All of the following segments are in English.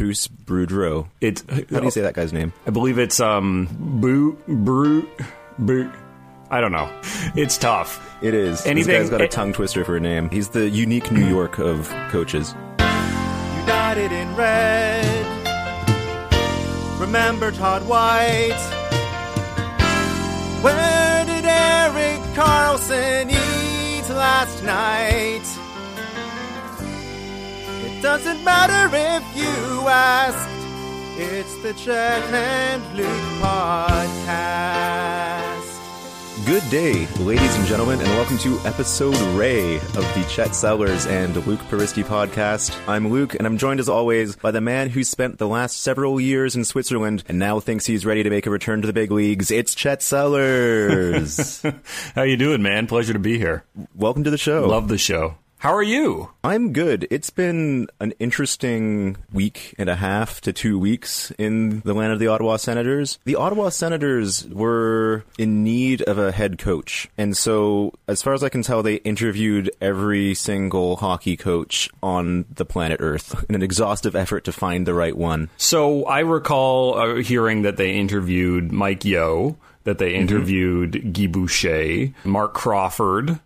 Bruce Boudreau. It's How do you say that guy's name? I believe it's um boo brew boo. I don't know. It's tough. It is. Anything- this guy's got a it- tongue twister for a name. He's the unique New York of coaches. United in red. Remember Todd White. Where did Erik Karlsson eat last night? It doesn't matter if you ask. It's the Chet and Luke podcast. Good day, ladies and gentlemen, and welcome to episode Ray of the Chet Sellers and Luke Peristy podcast. I'm Luke, and I'm joined as always by the man who spent the last several years in Switzerland and now thinks he's ready to make a return to the big leagues. It's Chet Sellers. How you doing, man? Pleasure to be here. welcome to the show. Love the show. How are you? I'm good. It's been an interesting week and a half to two weeks in the land of the Ottawa Senators. The Ottawa Senators were in need of a head coach. And so, as far as I can tell, they interviewed every single hockey coach on the planet Earth in an exhaustive effort to find the right one. So I recall uh, hearing that they interviewed Mike Yeo, that they interviewed Guy Boucher, Marc Crawford,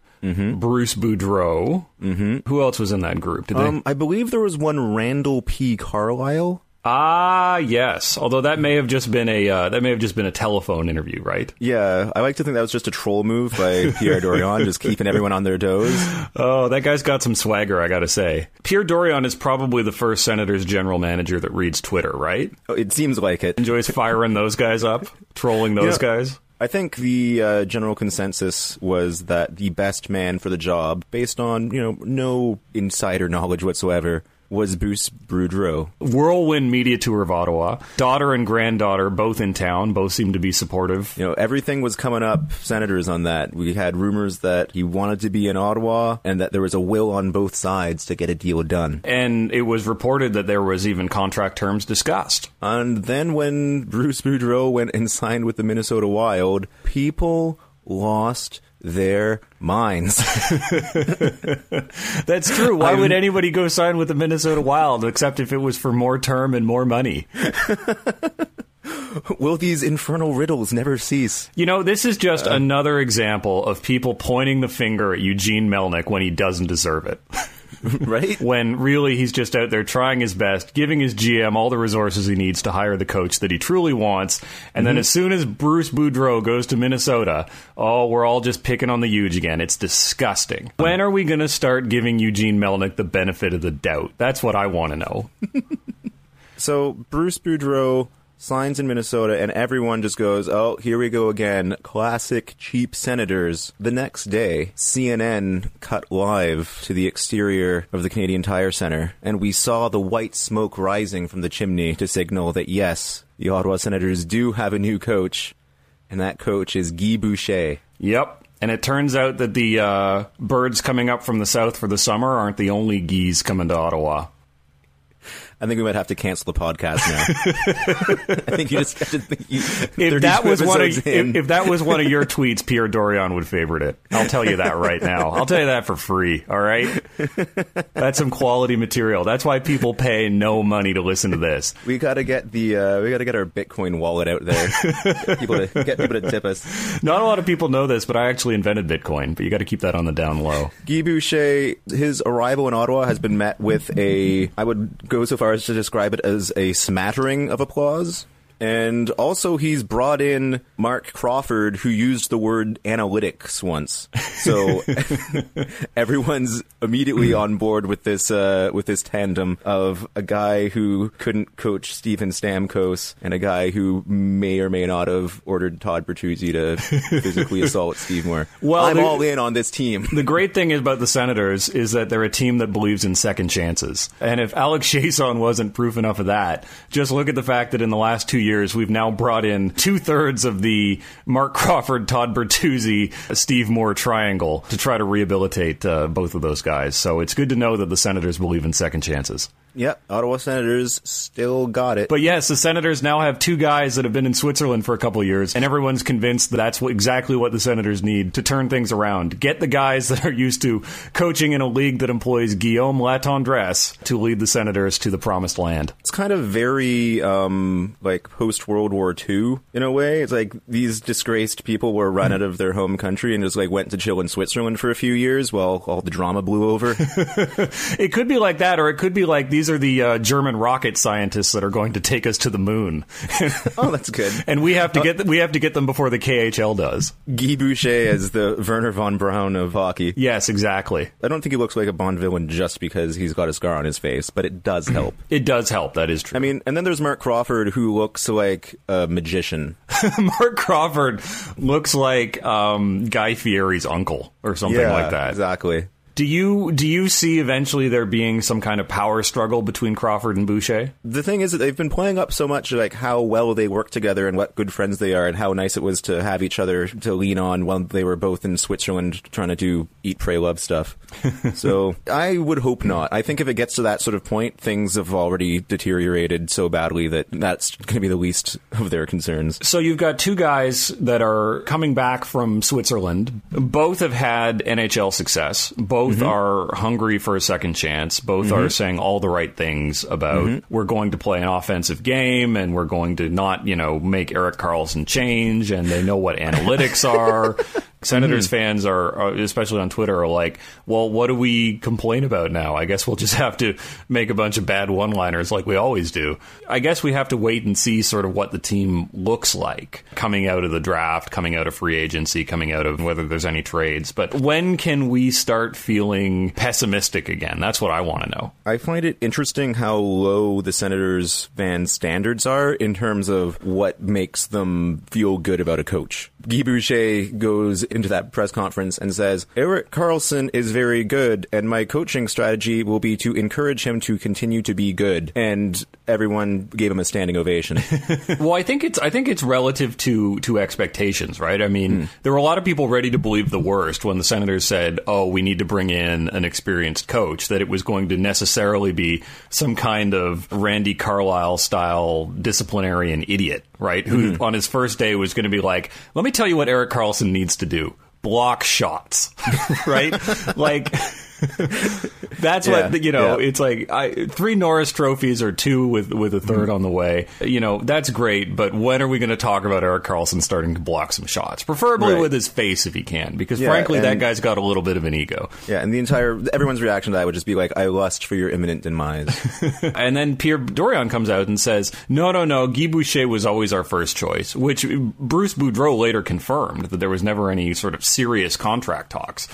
Bruce Boudreau. Mm-hmm. Who else was in that group? Did they? Um, I believe there was one Randall P. Carlyle. ah, yes. Although that may have just been a uh, that may have just been a telephone interview, right? Yeah, I like to think that was just a troll move by Pierre Dorion, just keeping everyone on their toes. Oh, that guy's got some swagger, I gotta say. Pierre Dorion is probably the first Senators general manager that reads Twitter, right? It seems like it. Enjoys firing those guys up, trolling those Yeah. guys. I think the uh, general consensus was that the best man for the job, based on you know no insider knowledge whatsoever, was Bruce Boudreau. Whirlwind Media Tour of Ottawa. Daughter and granddaughter both in town. Both seem to be supportive. You know everything was coming up. Senators on that. We had rumors that he wanted to be in Ottawa, and that there was a will on both sides to get a deal done. And it was reported that there was even contract terms discussed. And then when Bruce Boudreau went and signed with the Minnesota Wild, people lost their minds. That's true. Why would anybody go sign with the Minnesota Wild except if it was for more term and more money? will these infernal riddles never cease? You know, this is just uh. another example of people pointing the finger at Eugene Melnyk when he doesn't deserve it. Right? when really he's just out there trying his best, giving his GM all the resources he needs to hire the coach that he truly wants. And then mm-hmm. as soon as Bruce Boudreau goes to Minnesota, oh, we're all just picking on the huge again. It's disgusting. When are we going to start giving Eugene Melnyk the benefit of the doubt? That's what I want to know. So Bruce Boudreau signs in Minnesota, and everyone just goes, "Oh, here we go again! Classic cheap senators." The next day, CNN cut live to the exterior of the Canadian Tire Center, and we saw the white smoke rising from the chimney to signal that yes, the Ottawa Senators do have a new coach, and that coach is Guy Boucher. Yep. And it turns out that the uh, birds coming up from the south for the summer aren't the only geese coming to Ottawa. I think we might have to cancel the podcast now. I think you just have to think you, If that was one of if, if that was one of your tweets, Pierre Dorion would favorite it. I'll tell you that right now. I'll tell you that for free. All right, that's some quality material. That's why people pay no money to listen to this. We gotta get the uh, we gotta get our Bitcoin wallet out there. Get people to get people to tip us. Not a lot of people know this, but I actually invented Bitcoin. But you got to keep that on the down low. Guy Boucher, his arrival in Ottawa has been met with a I would go so far as to describe it as a smattering of applause. And also, he's brought in Marc Crawford, who used the word analytics once. So everyone's immediately on board with this uh, with this tandem of a guy who couldn't coach Steven Stamkos and a guy who may or may not have ordered Todd Bertuzzi to physically assault Steve Moore. Well, I'm all in on this team. The great thing about the Senators is that they're a team that believes in second chances. And if Alex Chiasson wasn't proof enough of that, just look at the fact that in the last two years we've now brought in two thirds of the Marc Crawford, Todd Bertuzzi, Steve Moore triangle to try to rehabilitate uh, both of those guys. So it's good to know that the Senators believe in second chances. Yep, Ottawa Senators still got it. But yes, the Senators now have two guys that have been in Switzerland for a couple years, and everyone's convinced that that's what, exactly what the Senators need to turn things around. Get the guys that are used to coaching in a league that employs Guillaume Latendresse to lead the Senators to the promised land. it's kind of very um, like post World War II in a way. It's like these disgraced people were run out of their home country and just like went to chill in Switzerland for a few years while all the drama blew over. It could be like that, or it could be like these are the uh, German rocket scientists that are going to take us to the moon, oh, that's good. and we have to get th- we have to get them before the KHL does. Guy Boucher as the Wernher von Braun of hockey. Yes, exactly. I don't think he looks like a Bond villain just because he's got a scar on his face, but it does help. It does help. That is true. I mean, and then there's Marc Crawford who looks like a magician. Marc Crawford looks like um, Guy Fieri's uncle or something like that. Exactly. Do you do you see eventually there being some kind of power struggle between Crawford and Boucher? The thing is that they've been playing up so much like how well they work together and what good friends they are and how nice it was to have each other to lean on while they were both in Switzerland trying to do eat, pray, love stuff. so I would hope not. I think if it gets to that sort of point, things have already deteriorated so badly that that's going to be the least of their concerns. So you've got two guys that are coming back from Switzerland. Both have had NHL success. Both Mm-hmm. are hungry for a second chance. Both are mm-hmm. saying all the right things about mm-hmm. we're going to play an offensive game and we're going to not, you know, make Erik Karlsson change and they know what analytics are. Senators hmm. fans are, are, especially on Twitter, are like, well, what do we complain about now? I guess we'll just have to make a bunch of bad one liners like we always do. I guess we have to wait and see sort of what the team looks like coming out of the draft, coming out of free agency, coming out of whether there's any trades. But when can we start feeling pessimistic again? That's what I want to know. I find it interesting how low the Senators fan standards are in terms of what makes them feel good about a coach. Guy Boucher goes into that press conference and says, Erik Karlsson is very good, and my coaching strategy will be to encourage him to continue to be good. And everyone gave him a standing ovation. well, I think it's I think it's relative to to expectations, right? I mean, hmm. there were a lot of people ready to believe the worst when the Senators said, "Oh, we need to bring in an experienced coach," that it was going to necessarily be some kind of Randy Carlyle style disciplinarian idiot, right? Who mm-hmm. on his first day was going to be like, "Let me tell you what Erik Karlsson needs to do." Block shots, right? like that's Yeah, what you know. yeah. It's like I, three Norris trophies or two with with a 3rd on the way. You know that's great, but when are we going to talk about Erik Karlsson starting to block some shots, preferably Right. with his face if he can? Because Yeah, frankly, that guy's got a little bit of an ego. yeah, and the entire, everyone's reaction to that would just be like, I lust for your imminent demise. And then Pierre Dorion comes out and says, "No, no, no. Guy Boucher was always our first choice," which Bruce Boudreau later confirmed that there was never any sort of serious contract talks.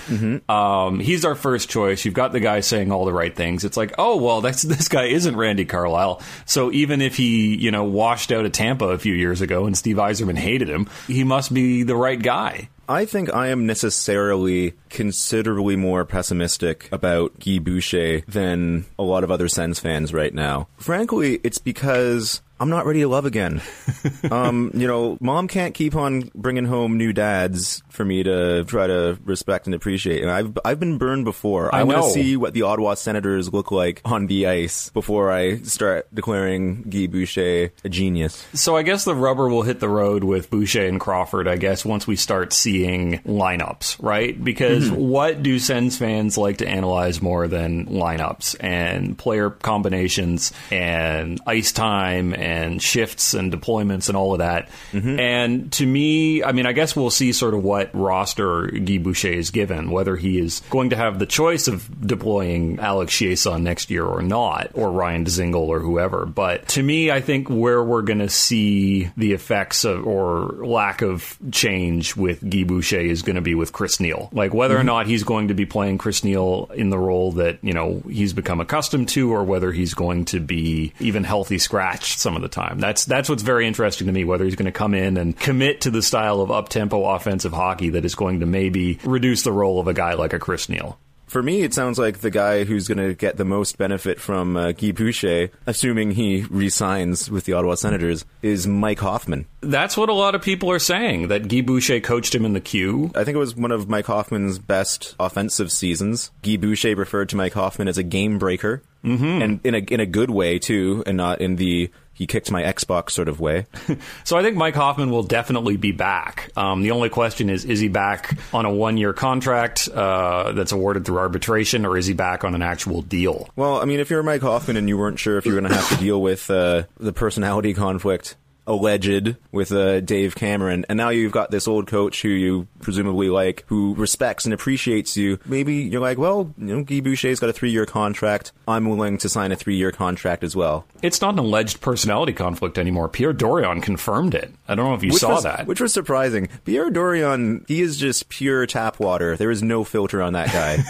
Um, he's our first choice. You've got the guy saying all the right things. It's like, oh well, that's this guy isn't Randy Carlyle. So even if he, you know, washed out of Tampa a few years ago and Steve Yzerman hated him, he must be the right guy. I think I am necessarily considerably more pessimistic about Guy Boucher than a lot of other Sens fans right now. Frankly, it's because I'm not ready to love again. um, you know, mom can't keep on bringing home new dads for me to try to respect and appreciate. And I've I've been burned before. I want to see what the Ottawa Senators look like on the ice before I start declaring Guy Boucher a genius. So I guess the rubber will hit the road with Boucher and Crawford, I guess, once we start seeing lineups, right? Because what do Sens fans like to analyze more than lineups and player combinations and ice time and shifts and deployments and all of that? Mm-hmm. And to me, I mean, I guess we'll see sort of what roster Guy Boucher is given, whether he is going to have the choice of deploying Alex Chiasson next year or not, or Ryan Dzingel or whoever. But to me, I think where we're going to see the effects of or lack of change with Guy Boucher is going to be with Chris Neil. Like whether or mm-hmm. not he's going to be playing Chris Neil in the role that you know he's become accustomed to, or whether he's going to be even healthy scratched some of the time. That's that's what's very interesting to me. Whether he's going to come in and commit to the style of up tempo offensive hockey that is going to maybe reduce the role of a guy like a Chris Neil. For me, it sounds like the guy who's going to get the most benefit from uh, Guy Boucher, assuming he re-signs with the Ottawa Senators, is Mike Hoffman. That's what a lot of people are saying. That Guy Boucher coached him in the queue. I think it was one of Mike Hoffman's best offensive seasons. Guy Boucher referred to Mike Hoffman as a game breaker. mm-hmm. and in a in a good way too, and not in the he kicked my Xbox sort of way. so I think Mike Hoffman will definitely be back. Um, the only question is: is he back on a one-year contract uh, that's awarded through arbitration, or is he back on an actual deal? Well, I mean, if you're Mike Hoffman and you weren't sure if you were going to have to deal with uh, the personality conflict alleged with uh, Dave Cameron, and now you've got this old coach who you presumably like, who respects and appreciates you. Maybe you're like, well, you know, Guy Boucher's got a three year contract. I'm willing to sign a three year contract as well. It's not an alleged personality conflict anymore. Pierre Dorion confirmed it. I don't know if you which saw was, that. Which was surprising. Pierre Dorion, he is just pure tap water. There is no filter on that guy.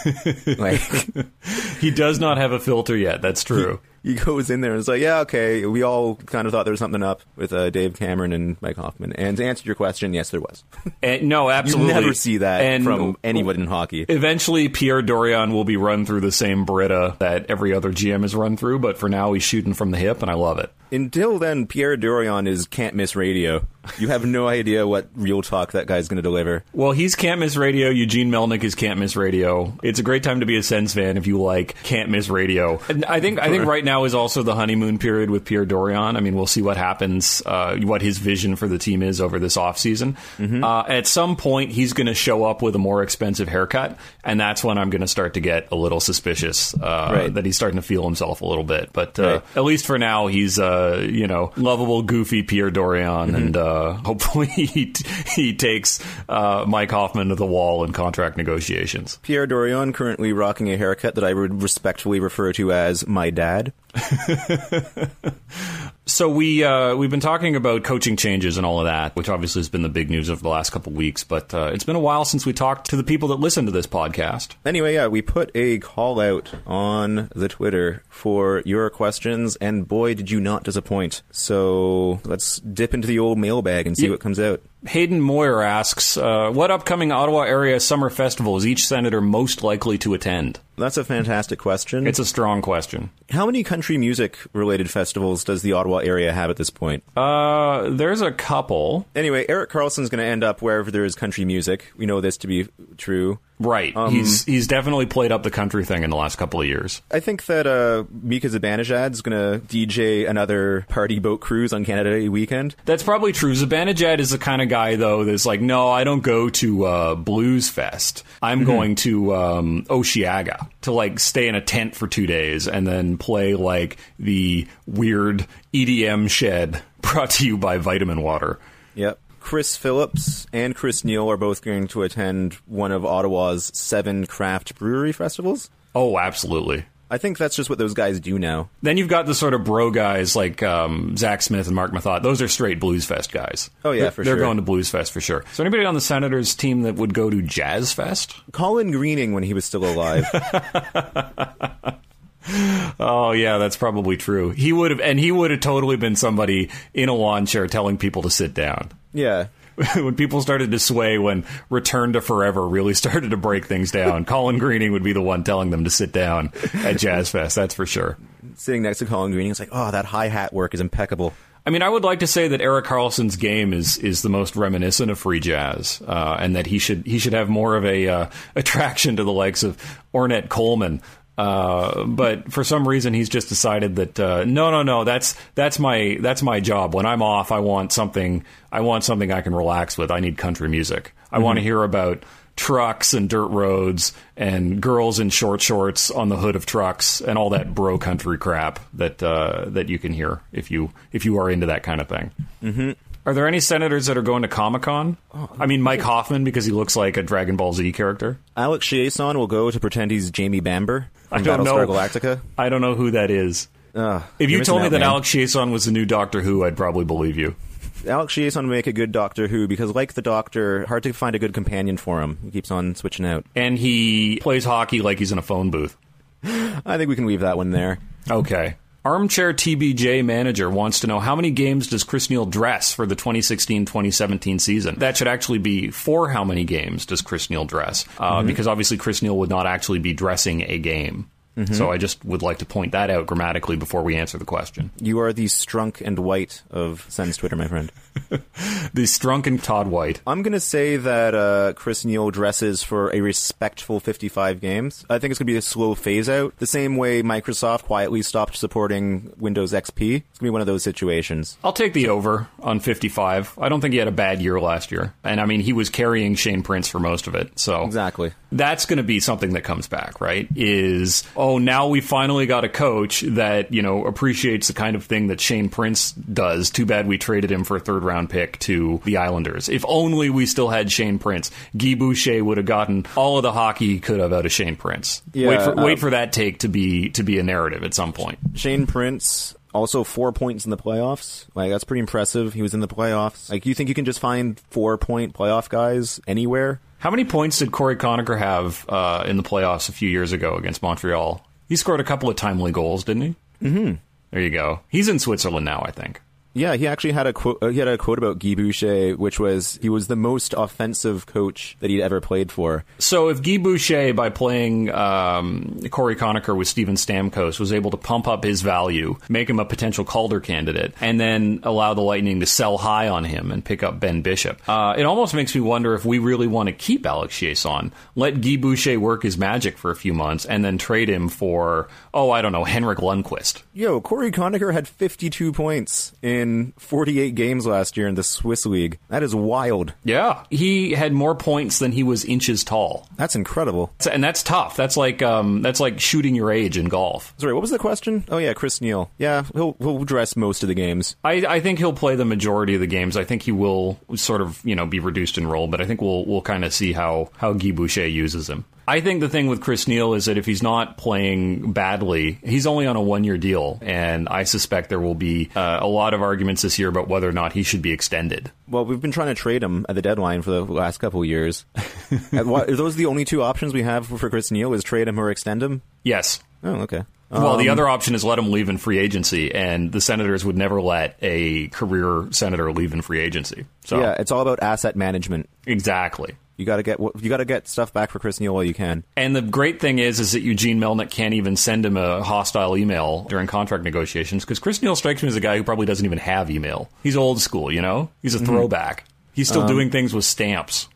like, he does not have a filter yet. That's true. He, goes in there and is like, yeah, okay, we all kind of thought there was something up with uh, Dave Cameron and Mike Hoffman. And to answer your question, yes, there was. and, no, absolutely. You never see that and from anyone in hockey. Eventually, Pierre Dorion will be run through the same Brita that every other GM is run through, but for now, he's shooting from the hip, and I love it. Until then, Pierre Dorion is can't miss radio. You have no idea what real talk that guy's going to deliver. Well, he's Can't Miss Radio. Eugene Melnyk is Can't Miss Radio. It's a great time to be a Sens fan if you like Can't Miss Radio. And I think I think right now is also the honeymoon period with Pierre Dorion. I mean, we'll see what happens, uh, what his vision for the team is over this offseason. Mm-hmm. Uh, at some point, he's going to show up with a more expensive haircut, and that's when I'm going to start to get a little suspicious uh, right. that he's starting to feel himself a little bit. But uh, right. at least for now, he's uh, you know lovable, goofy Pierre Dorion mm-hmm. and uh, hopefully he, he takes uh, Mike Hoffman to the wall in contract negotiations. Pierre Dorion currently rocking a haircut that I would respectfully refer to as my dad. so we uh, we've been talking about coaching changes and all of that, which obviously has been the big news of the last couple weeks. But uh, it's been a while since we talked to the people that listen to this podcast. Anyway, yeah, we put a call out on the Twitter for your questions, and boy, did you not disappoint. So let's dip into the old mailbag and see yeah. what comes out. Hayden Moyer asks, uh, "What upcoming Ottawa area summer festival is each senator most likely to attend?" That's a fantastic question. It's a strong question. How many country music related festivals does the Ottawa area have at this point? Uh, there's a couple. Anyway, Erik Karlsson's going to end up wherever there is country music. We know this to be true. Right. Um, he's he's definitely played up the country thing in the last couple of years. I think that uh, Mika Zibanejad is going to DJ another party boat cruise on Canada Day weekend. That's probably true. Zibanejad is the kind of guy though that's like, no, I don't go to uh, Blues Fest. I'm mm-hmm. going to um, Osheaga to like stay in a tent for two days and then play like the weird EDM shed brought to you by Vitamin Water. Yep. Chris Phillips and Chris Neil are both going to attend one of Ottawa's seven craft brewery festivals. Oh, absolutely. I think that's just what those guys do now. Then you've got the sort of bro guys like um, Zack Smith and Marc Methot. Those are straight Blues Fest guys. Oh yeah, they're sure. They're going to Blues Fest for sure. So anybody on the Senators team that would go to Jazz Fest? Colin Greening when he was still alive. oh yeah, that's probably true. He would have, and he would have totally been somebody in a lawn chair telling people to sit down. Yeah. when people started to sway, when Return to Forever really started to break things down, Colin Greening would be the one telling them to sit down at Jazz Fest. That's for sure. Sitting next to Colin Greening, it's like, oh, that hi hat work is impeccable. I mean, I would like to say that Erik Karlsson's game is is the most reminiscent of free jazz, uh, and that he should he should have more of a uh, attraction to the likes of Ornette Coleman. Uh, but for some reason, he's just decided that uh, no, no, no. That's that's my that's my job. When I'm off, I want something. I want something I can relax with. I need country music. I mm-hmm. want to hear about trucks and dirt roads and girls in short shorts on the hood of trucks and all that bro country crap that uh, that you can hear if you if you are into that kind of thing. Mm-hmm. Are there any senators that are going to Comic Con? Oh, I mean, Mike Hoffman because he looks like a Dragon Ball Z character. Alex Chiasson will go to pretend he's Jamie Bamber from I don't Battlestar know. Galactica. I don't know who that is. Uh, if you told me that man. Alex Chiasson was the new Doctor Who, I'd probably believe you. Alex Chiasson would make a good Doctor Who because, like the Doctor, hard to find a good companion for him. He keeps on switching out, and he plays hockey like he's in a phone booth. I think we can leave that one there. Okay. Armchair TBJ manager wants to know how many games does Chris Neil dress for the 2016-2017 season? That should actually be for how many games does Chris Neil dress? Uh, mm-hmm. Because obviously Chris Neil would not actually be dressing a game. So I just would like to point that out grammatically before we answer the question. You are the strunk and white of Sen's Twitter, my friend. The Strunken Todd White. I'm going to say that uh, Chris Neil dresses for a respectful 55 games. I think it's going to be a slow phase out. The same way Microsoft quietly stopped supporting Windows XP. It's going to be one of those situations. I'll take the over on 55. I don't think he had a bad year last year. And I mean, he was carrying Shane Prince for most of it. So Exactly. that's going to be something that comes back, right? Is, oh, now we finally got a coach that, you know, appreciates the kind of thing that Shane Prince does. Too bad we traded him for a third round pick to the Islanders. If only we still had Shane Prince. Guy Boucher would have gotten all of the hockey he could have out of Shane Prince. Yeah, wait for wait for that take to be to be a narrative at some point. Shane Prince also four points in the playoffs. Like that's pretty impressive. He was in the playoffs. Like you think you can just find four point playoff guys anywhere? How many points did Cory Conacher have uh, in the playoffs a few years ago against Montreal? He scored a couple of timely goals, didn't he? Mm-hmm. There you go. He's in Switzerland now, I think. Yeah, he actually had a quote. Uh, he had a quote about Guy Boucher, which was he was the most offensive coach that he'd ever played for. So if Guy Boucher, by playing um, Cory Conacher with Steven Stamkos, was able to pump up his value, make him a potential Calder candidate, and then allow the Lightning to sell high on him and pick up Ben Bishop, uh, it almost makes me wonder if we really want to keep Alex Chiasson, let Guy Boucher work his magic for a few months, and then trade him for, oh, I don't know, Henrik Lundqvist. Yo, Cory Conacher had 52 points in 48 games last year in the Swiss League. That is wild. Yeah, he had more points than he was inches tall, That's incredible. and that's tough. That's like um, that's like shooting your age in golf. Sorry, what was the question? Oh yeah, Chris Neil. Yeah, he'll he'll dress most of the games. I, I think he'll play the majority of the games. I think he will sort of you know be reduced in role, but I think we'll we'll kind of see how how Guy Boucher uses him. I think the thing with Chris Neil is that if he's not playing badly, he's only on a one year deal, and I suspect there will be uh, a lot of arguments this year about whether or not he should be extended. Well, we've been trying to trade him at the deadline for the last couple of years. What, are those the only two options we have for Chris Neil? Is trade him or extend him? Yes. Oh, okay. Well, the Um, other option is let him leave in free agency, and the Senators would never let a career senator leave in free agency. So yeah, it's all about asset management. exactly. You got to get you got to get stuff back for Chris Neil while you can. And the great thing is, is that Eugene Melnyk can't even send him a hostile email during contract negotiations because Chris Neil strikes me as a guy who probably doesn't even have email. He's old school, you know. He's a mm-hmm. throwback. He's still um, doing things with stamps.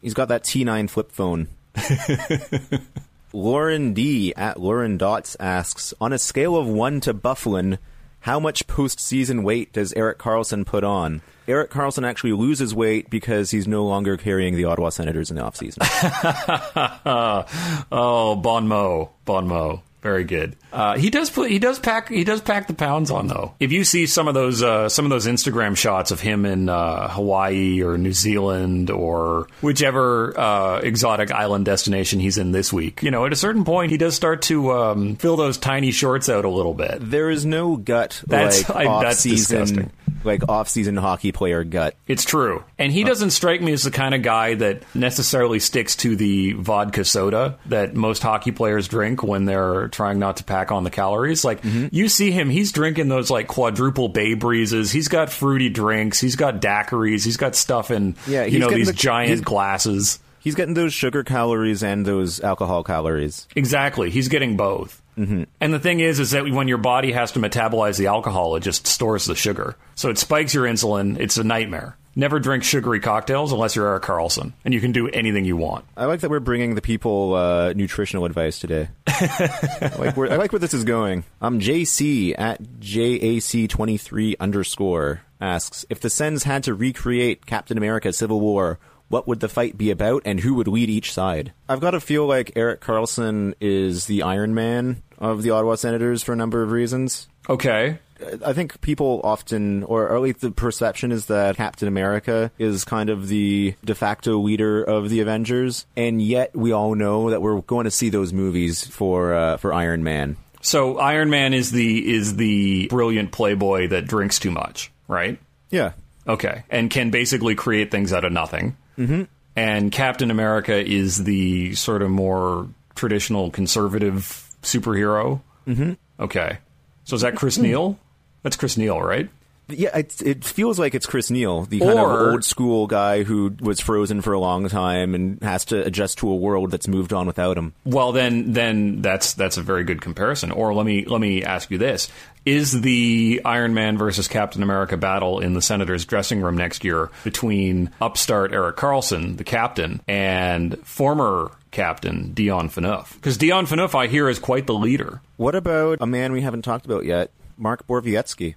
He's got that T9 flip phone. Lauren D at Lauren Dots asks, on a scale of one to Byfuglien, how much postseason weight does Erik Karlsson put on? Erik Karlsson actually loses weight because he's no longer carrying the Ottawa Senators in the offseason. Oh, Bon Mo, Bon Mo. Very good. Uh, he does put he does pack he does pack the pounds on though. If you see some of those uh, some of those Instagram shots of him in uh, Hawaii or New Zealand or whichever uh, exotic island destination he's in this week, you know, at a certain point he does start to um, fill those tiny shorts out a little bit. there is no gut That's- like I- that's off-season, disgusting. Like off-season hockey player gut. It's true. And he uh. doesn't strike me as the kind of guy that necessarily sticks to the vodka soda that most hockey players drink when they're trying not to pack on the calories. Like, mm-hmm. you see him, he's drinking those like quadruple bay breezes. He's got fruity drinks. He's got daiquiris. He's got stuff in, Yeah, you know, these the- giant glasses. He's getting those sugar calories and those alcohol calories. Exactly. He's getting both. Mm-hmm. And the thing is, is that when your body has to metabolize the alcohol, it just stores the sugar. So it spikes your insulin. It's a nightmare. Never drink sugary cocktails unless you're Erik Karlsson, and you can do anything you want. I like that we're bringing the people uh, nutritional advice today. I, like where, I like where this is going. I'm JC at JAC23 underscore asks If the Sens had to recreate Captain America Civil War, what would the fight be about and who would lead each side? I've got to feel like Erik Karlsson is the Iron Man of the Ottawa Senators for a number of reasons. Okay. I think people often, or at least the perception is that Captain America is kind of the de facto leader of the Avengers, and yet we all know that we're going to see those movies for uh, for Iron Man. So Iron Man is the is the brilliant playboy that drinks too much, right? Yeah, Okay, and can basically create things out of nothing. Mm-hmm. And Captain America is the sort of more traditional conservative superhero. Mm-hmm. Okay, so is that Chris Neil? That's Chris Neil, right? Yeah, it, it feels like it's Chris Neil, the kind Or- of old school guy who was frozen for a long time and has to adjust to a world that's moved on without him. Well, then, then that's that's a very good comparison. Or let me let me ask you this: Is the Iron Man versus Captain America battle in the Senators' dressing room next year between upstart Erik Karlsson, the captain, and former captain Dion Phaneuf? Because Dion Phaneuf, I hear, is quite the leader. What about a man we haven't talked about yet, Mark Borowiecki?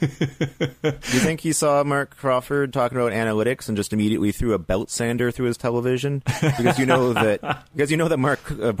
You think he saw Marc Crawford talking about analytics and just immediately threw a belt sander through his television? Because you know that because you know that Mark uh,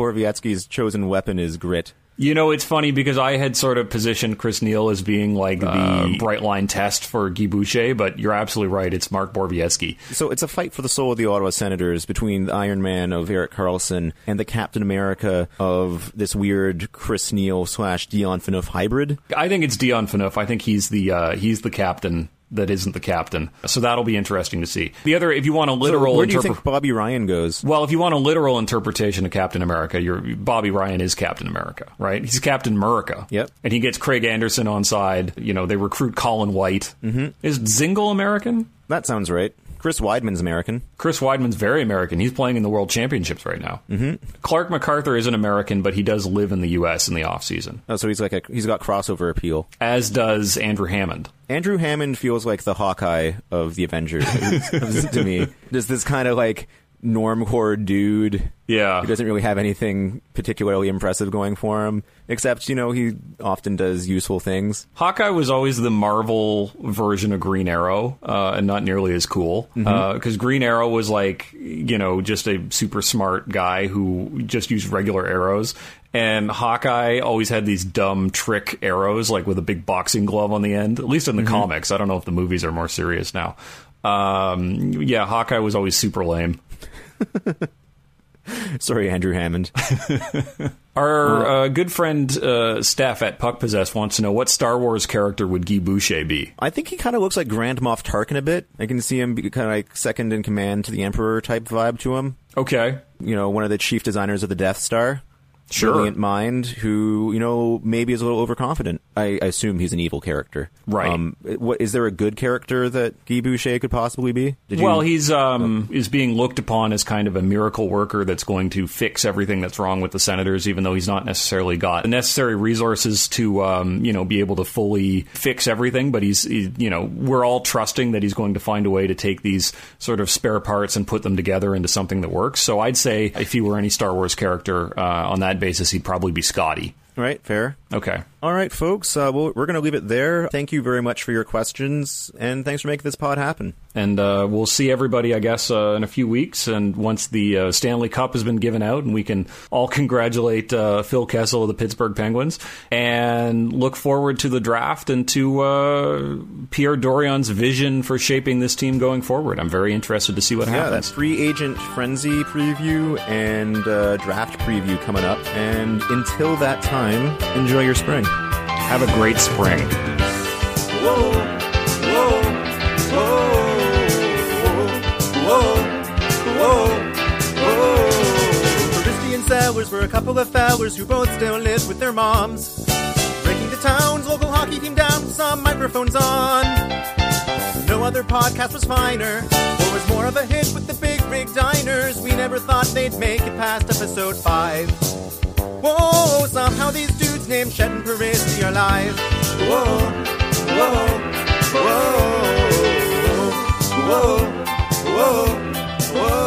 chosen weapon is grit. You know, it's funny because I had sort of positioned Chris Neil as being like the bright line test for Guy Boucher, but you're absolutely right. It's Mark Borowiecki. So it's a fight for the soul of the Ottawa Senators between the Iron Man of Erik Karlsson and the Captain America of this weird Chris Neil slash Dion Phaneuf hybrid. I think it's Dion Phaneuf. I think he's the uh, he's the captain that isn't the captain. So that'll be interesting to see. The other, if you want a literal So where do you think Bobby Ryan goes? well, if you want a literal interpretation of Captain America, Bobby Ryan is Captain America, right? He's Captain America. Yep. And he gets Craig Anderson on side. You know, they recruit Colin White. Mm-hmm. Is Dzingel American? That sounds right. Chris Wideman's American. Chris Wideman's very American. He's playing in the World Championships right now. Mm-hmm. Clark MacArthur is an American, but he does live in the U.S. in the off season, Oh, so he's like a, he's got crossover appeal. as does Andrew Hammond. Andrew Hammond feels like the Hawkeye of the Avengers to me. Just this kind of like normcore dude Yeah. who doesn't really have anything particularly impressive going for him, except you know he often does useful things. Hawkeye was always the Marvel version of Green Arrow, uh, and not nearly as cool. Because Green Arrow was like, you know, just a super smart guy who just used regular arrows. And Hawkeye always had these dumb trick arrows, like with a big boxing glove on the end. At least in the comics. I don't know if the movies are more serious now. Um, yeah, Hawkeye was always super lame. Sorry, Andrew Hammond. Our uh, good friend uh, Steph at Puck Possess wants to know what Star Wars character would Guy Boucher be? I think he kind of looks like Grand Moff Tarkin a bit. I can see him be kind of like second in command to the Emperor type vibe to him. Okay. You know, one of the chief designers of the Death Star. Sure. Brilliant mind who, you know, maybe is a little overconfident. I, I assume he's an evil character. Right. Um, what, is there a good character that Guy Boucher could possibly be? Did you- Well, he's um, is being looked upon as kind of a miracle worker that's going to fix everything that's wrong with the Senators, even though he's not necessarily got the necessary resources to um, you know be able to fully fix everything. But he's he, you know we're all trusting that he's going to find a way to take these sort of spare parts and put them together into something that works. So I'd say if he were any Star Wars character uh, on that basis, he'd probably be Scotty. Right, fair. Okay. All right, folks. Uh, well, we're going to leave it there. Thank you very much for your questions, and thanks for making this pod happen. And uh, we'll see everybody, I guess, uh, in a few weeks. And once the uh, Stanley Cup has been given out, and we can all congratulate uh, Phil Kessel of the Pittsburgh Penguins, and look forward to the draft and to uh, Pierre Dorion's vision for shaping this team going forward. I'm very interested to see what Yeah, that happens. free agent frenzy preview and uh, draft preview coming up. And until that time, enjoy your spring. Have a great spring. Whoa, whoa, hours for a couple of fellers who both still live with their moms. Breaking the town's local hockey team down with some microphones on. No other podcast was finer, or was more of a hit with the big rig diners. We never thought they'd make it past episode 5. Whoa, somehow these dudes named Shed and Paris are alive. Whoa, whoa, whoa, whoa, whoa, whoa. whoa.